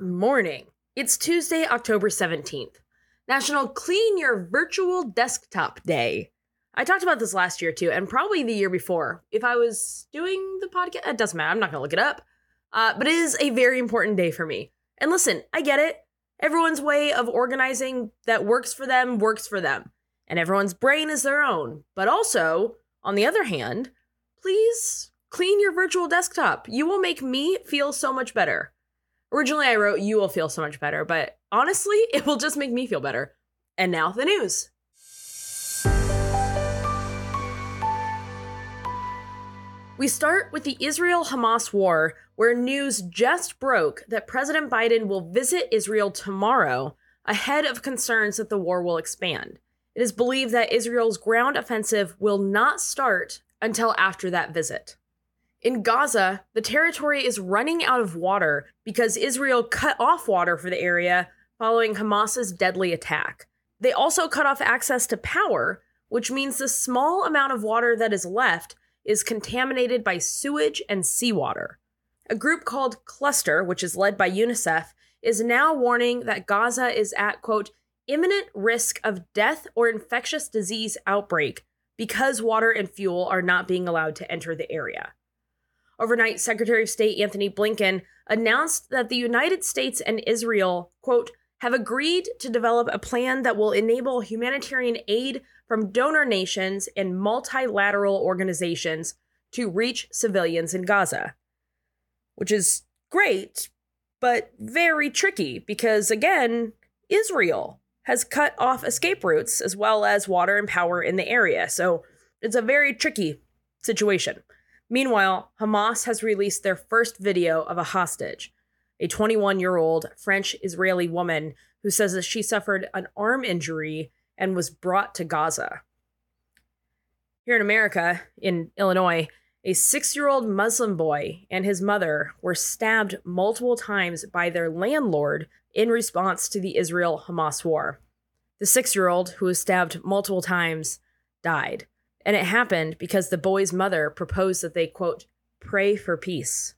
morning. It's Tuesday, October 17th, National Clean Your Virtual Desktop Day. I talked about this last year too, and probably the year before. If I was doing the podcast, it doesn't matter. I'm not going to look it up. Uh, but it is a very important day for me. And listen, I get it. Everyone's way of organizing that works for them works for them, and everyone's brain is their own. But also, on the other hand, please clean your virtual desktop. You will make me feel so much better. Originally, I wrote, You will feel so much better, but honestly, it will just make me feel better. And now, the news. We start with the Israel Hamas war, where news just broke that President Biden will visit Israel tomorrow ahead of concerns that the war will expand. It is believed that Israel's ground offensive will not start until after that visit. In Gaza, the territory is running out of water because Israel cut off water for the area following Hamas's deadly attack. They also cut off access to power, which means the small amount of water that is left is contaminated by sewage and seawater. A group called Cluster, which is led by UNICEF, is now warning that Gaza is at, quote, imminent risk of death or infectious disease outbreak because water and fuel are not being allowed to enter the area. Overnight, Secretary of State Antony Blinken announced that the United States and Israel, quote, have agreed to develop a plan that will enable humanitarian aid from donor nations and multilateral organizations to reach civilians in Gaza. Which is great, but very tricky because, again, Israel has cut off escape routes as well as water and power in the area. So it's a very tricky situation. Meanwhile, Hamas has released their first video of a hostage, a 21 year old French Israeli woman who says that she suffered an arm injury and was brought to Gaza. Here in America, in Illinois, a six year old Muslim boy and his mother were stabbed multiple times by their landlord in response to the Israel Hamas war. The six year old, who was stabbed multiple times, died. And it happened because the boy's mother proposed that they, quote, pray for peace.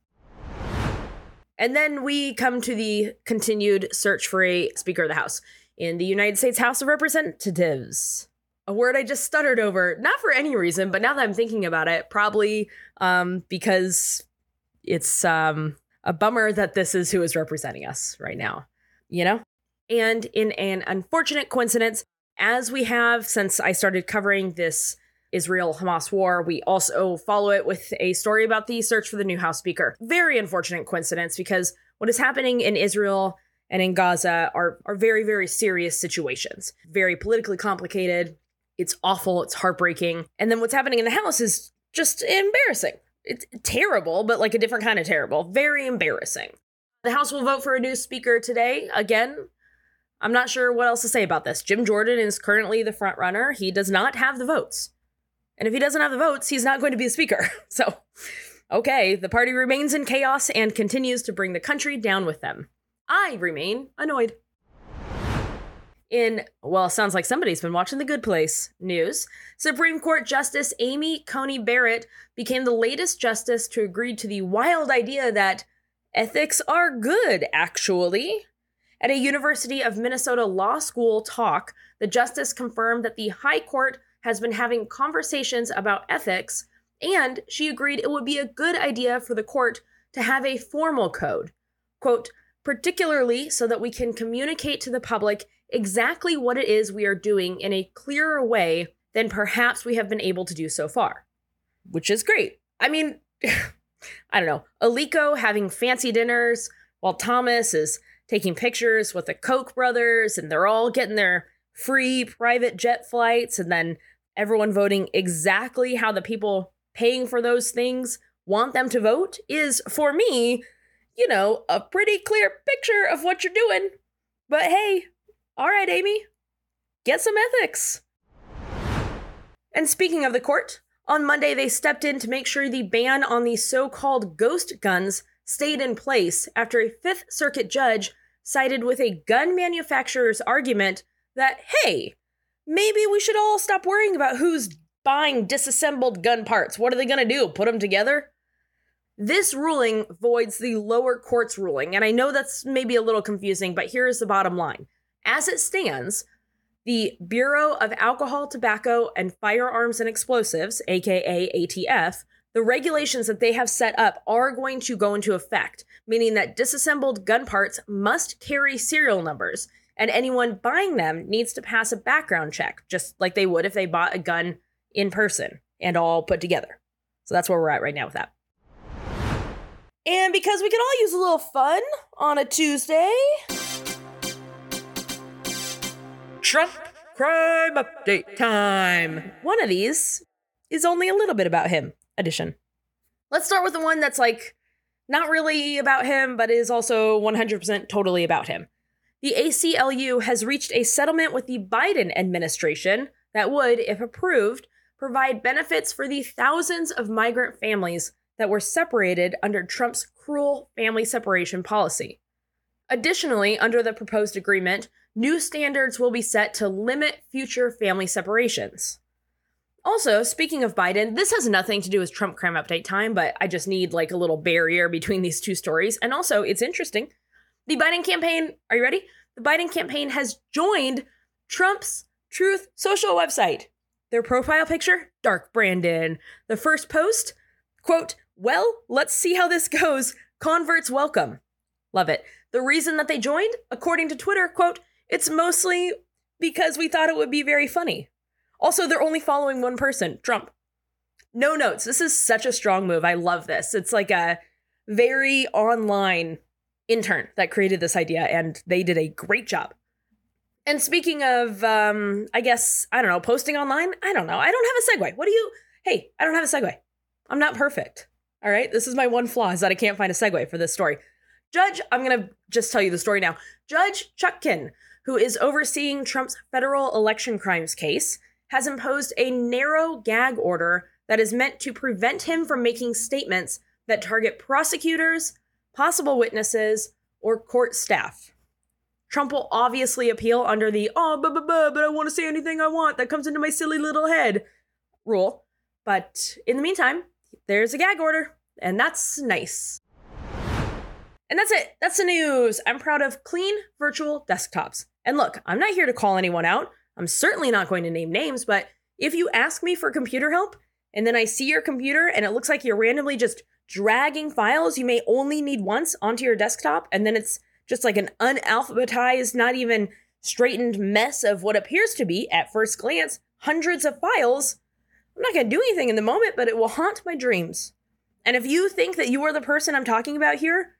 And then we come to the continued search for a Speaker of the House in the United States House of Representatives. A word I just stuttered over, not for any reason, but now that I'm thinking about it, probably um, because it's um, a bummer that this is who is representing us right now, you know? And in an unfortunate coincidence, as we have since I started covering this Israel Hamas war. We also follow it with a story about the search for the new House Speaker. Very unfortunate coincidence because what is happening in Israel and in Gaza are, are very, very serious situations, very politically complicated. It's awful, it's heartbreaking. And then what's happening in the House is just embarrassing. It's terrible, but like a different kind of terrible. Very embarrassing. The House will vote for a new speaker today. Again, I'm not sure what else to say about this. Jim Jordan is currently the front runner. He does not have the votes. And if he doesn't have the votes, he's not going to be the speaker. So, okay, the party remains in chaos and continues to bring the country down with them. I remain annoyed. In, well, sounds like somebody's been watching The Good Place news, Supreme Court Justice Amy Coney Barrett became the latest justice to agree to the wild idea that ethics are good, actually. At a University of Minnesota Law School talk, the justice confirmed that the High Court has been having conversations about ethics, and she agreed it would be a good idea for the court to have a formal code. Quote, particularly so that we can communicate to the public exactly what it is we are doing in a clearer way than perhaps we have been able to do so far. Which is great. I mean, I don't know, Alito having fancy dinners while Thomas is taking pictures with the Koch brothers and they're all getting their free private jet flights and then everyone voting exactly how the people paying for those things want them to vote is, for me, you know, a pretty clear picture of what you're doing. But hey, all right, Amy, get some ethics. And speaking of the court, on Monday they stepped in to make sure the ban on the so called ghost guns stayed in place after a Fifth Circuit judge sided with a gun manufacturer's argument that, hey, maybe we should all stop worrying about who's buying disassembled gun parts. What are they going to do? Put them together? This ruling voids the lower court's ruling, and I know that's maybe a little confusing, but here is the bottom line. As it stands, the Bureau of Alcohol, Tobacco, and Firearms and Explosives, aka ATF, the regulations that they have set up are going to go into effect, meaning that disassembled gun parts must carry serial numbers, and anyone buying them needs to pass a background check, just like they would if they bought a gun in person and all put together. So that's where we're at right now with that. And because we could all use a little fun on a Tuesday, Trump crime update time. One of these is only a little bit about him edition. Let's start with the one that's like not really about him, but is also 100% totally about him. The ACLU has reached a settlement with the Biden administration that would, if approved, provide benefits for the thousands of migrant families that were separated under Trump's cruel family separation policy. Additionally, under the proposed agreement, new standards will be set to limit future family separations. Also, speaking of Biden, this has nothing to do with Trump crime update time, but I just need like a little barrier between these two stories. And also, it's interesting. The Biden campaign, are you ready? The Biden campaign has joined Trump's Truth Social website. Their profile picture, Dark Brandon. The first post, quote, well, let's see how this goes. Converts welcome. Love it. The reason that they joined, according to Twitter, quote, it's mostly because we thought it would be very funny. Also, they're only following one person, Trump. No notes. This is such a strong move. I love this. It's like a very online intern that created this idea, and they did a great job. And speaking of, um, I guess, I don't know, posting online, I don't know. I don't have a segue. What do you, hey, I don't have a segue. I'm not perfect. All right. This is my one flaw is that I can't find a segue for this story. Judge, I'm to just tell you the story now. Judge Chutkan, who is overseeing Trump's federal election crimes case, has imposed a narrow gag order that is meant to prevent him from making statements that target prosecutors, possible witnesses, or court staff. Trump will obviously appeal under the oh, blah, blah, blah, but I want to say anything I want that comes into my silly little head rule. But in the meantime, there's a gag order, and that's nice. And that's it. That's the news. I'm proud of clean virtual desktops. And look, I'm not here to call anyone out. I'm certainly not going to name names, but if you ask me for computer help and then I see your computer and it looks like you're randomly just dragging files you may only need once onto your desktop and then it's just like an unalphabetized, not even straightened mess of what appears to be, at first glance, hundreds of files, I'm not going to do anything in the moment, but it will haunt my dreams. And if you think that you are the person I'm talking about here,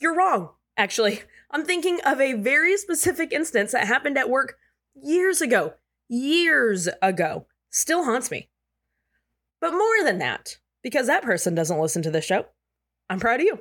you're wrong, actually. I'm thinking of a very specific instance that happened at work years ago. Years ago. Still haunts me. But more than that, because that person doesn't listen to this show, I'm proud of you.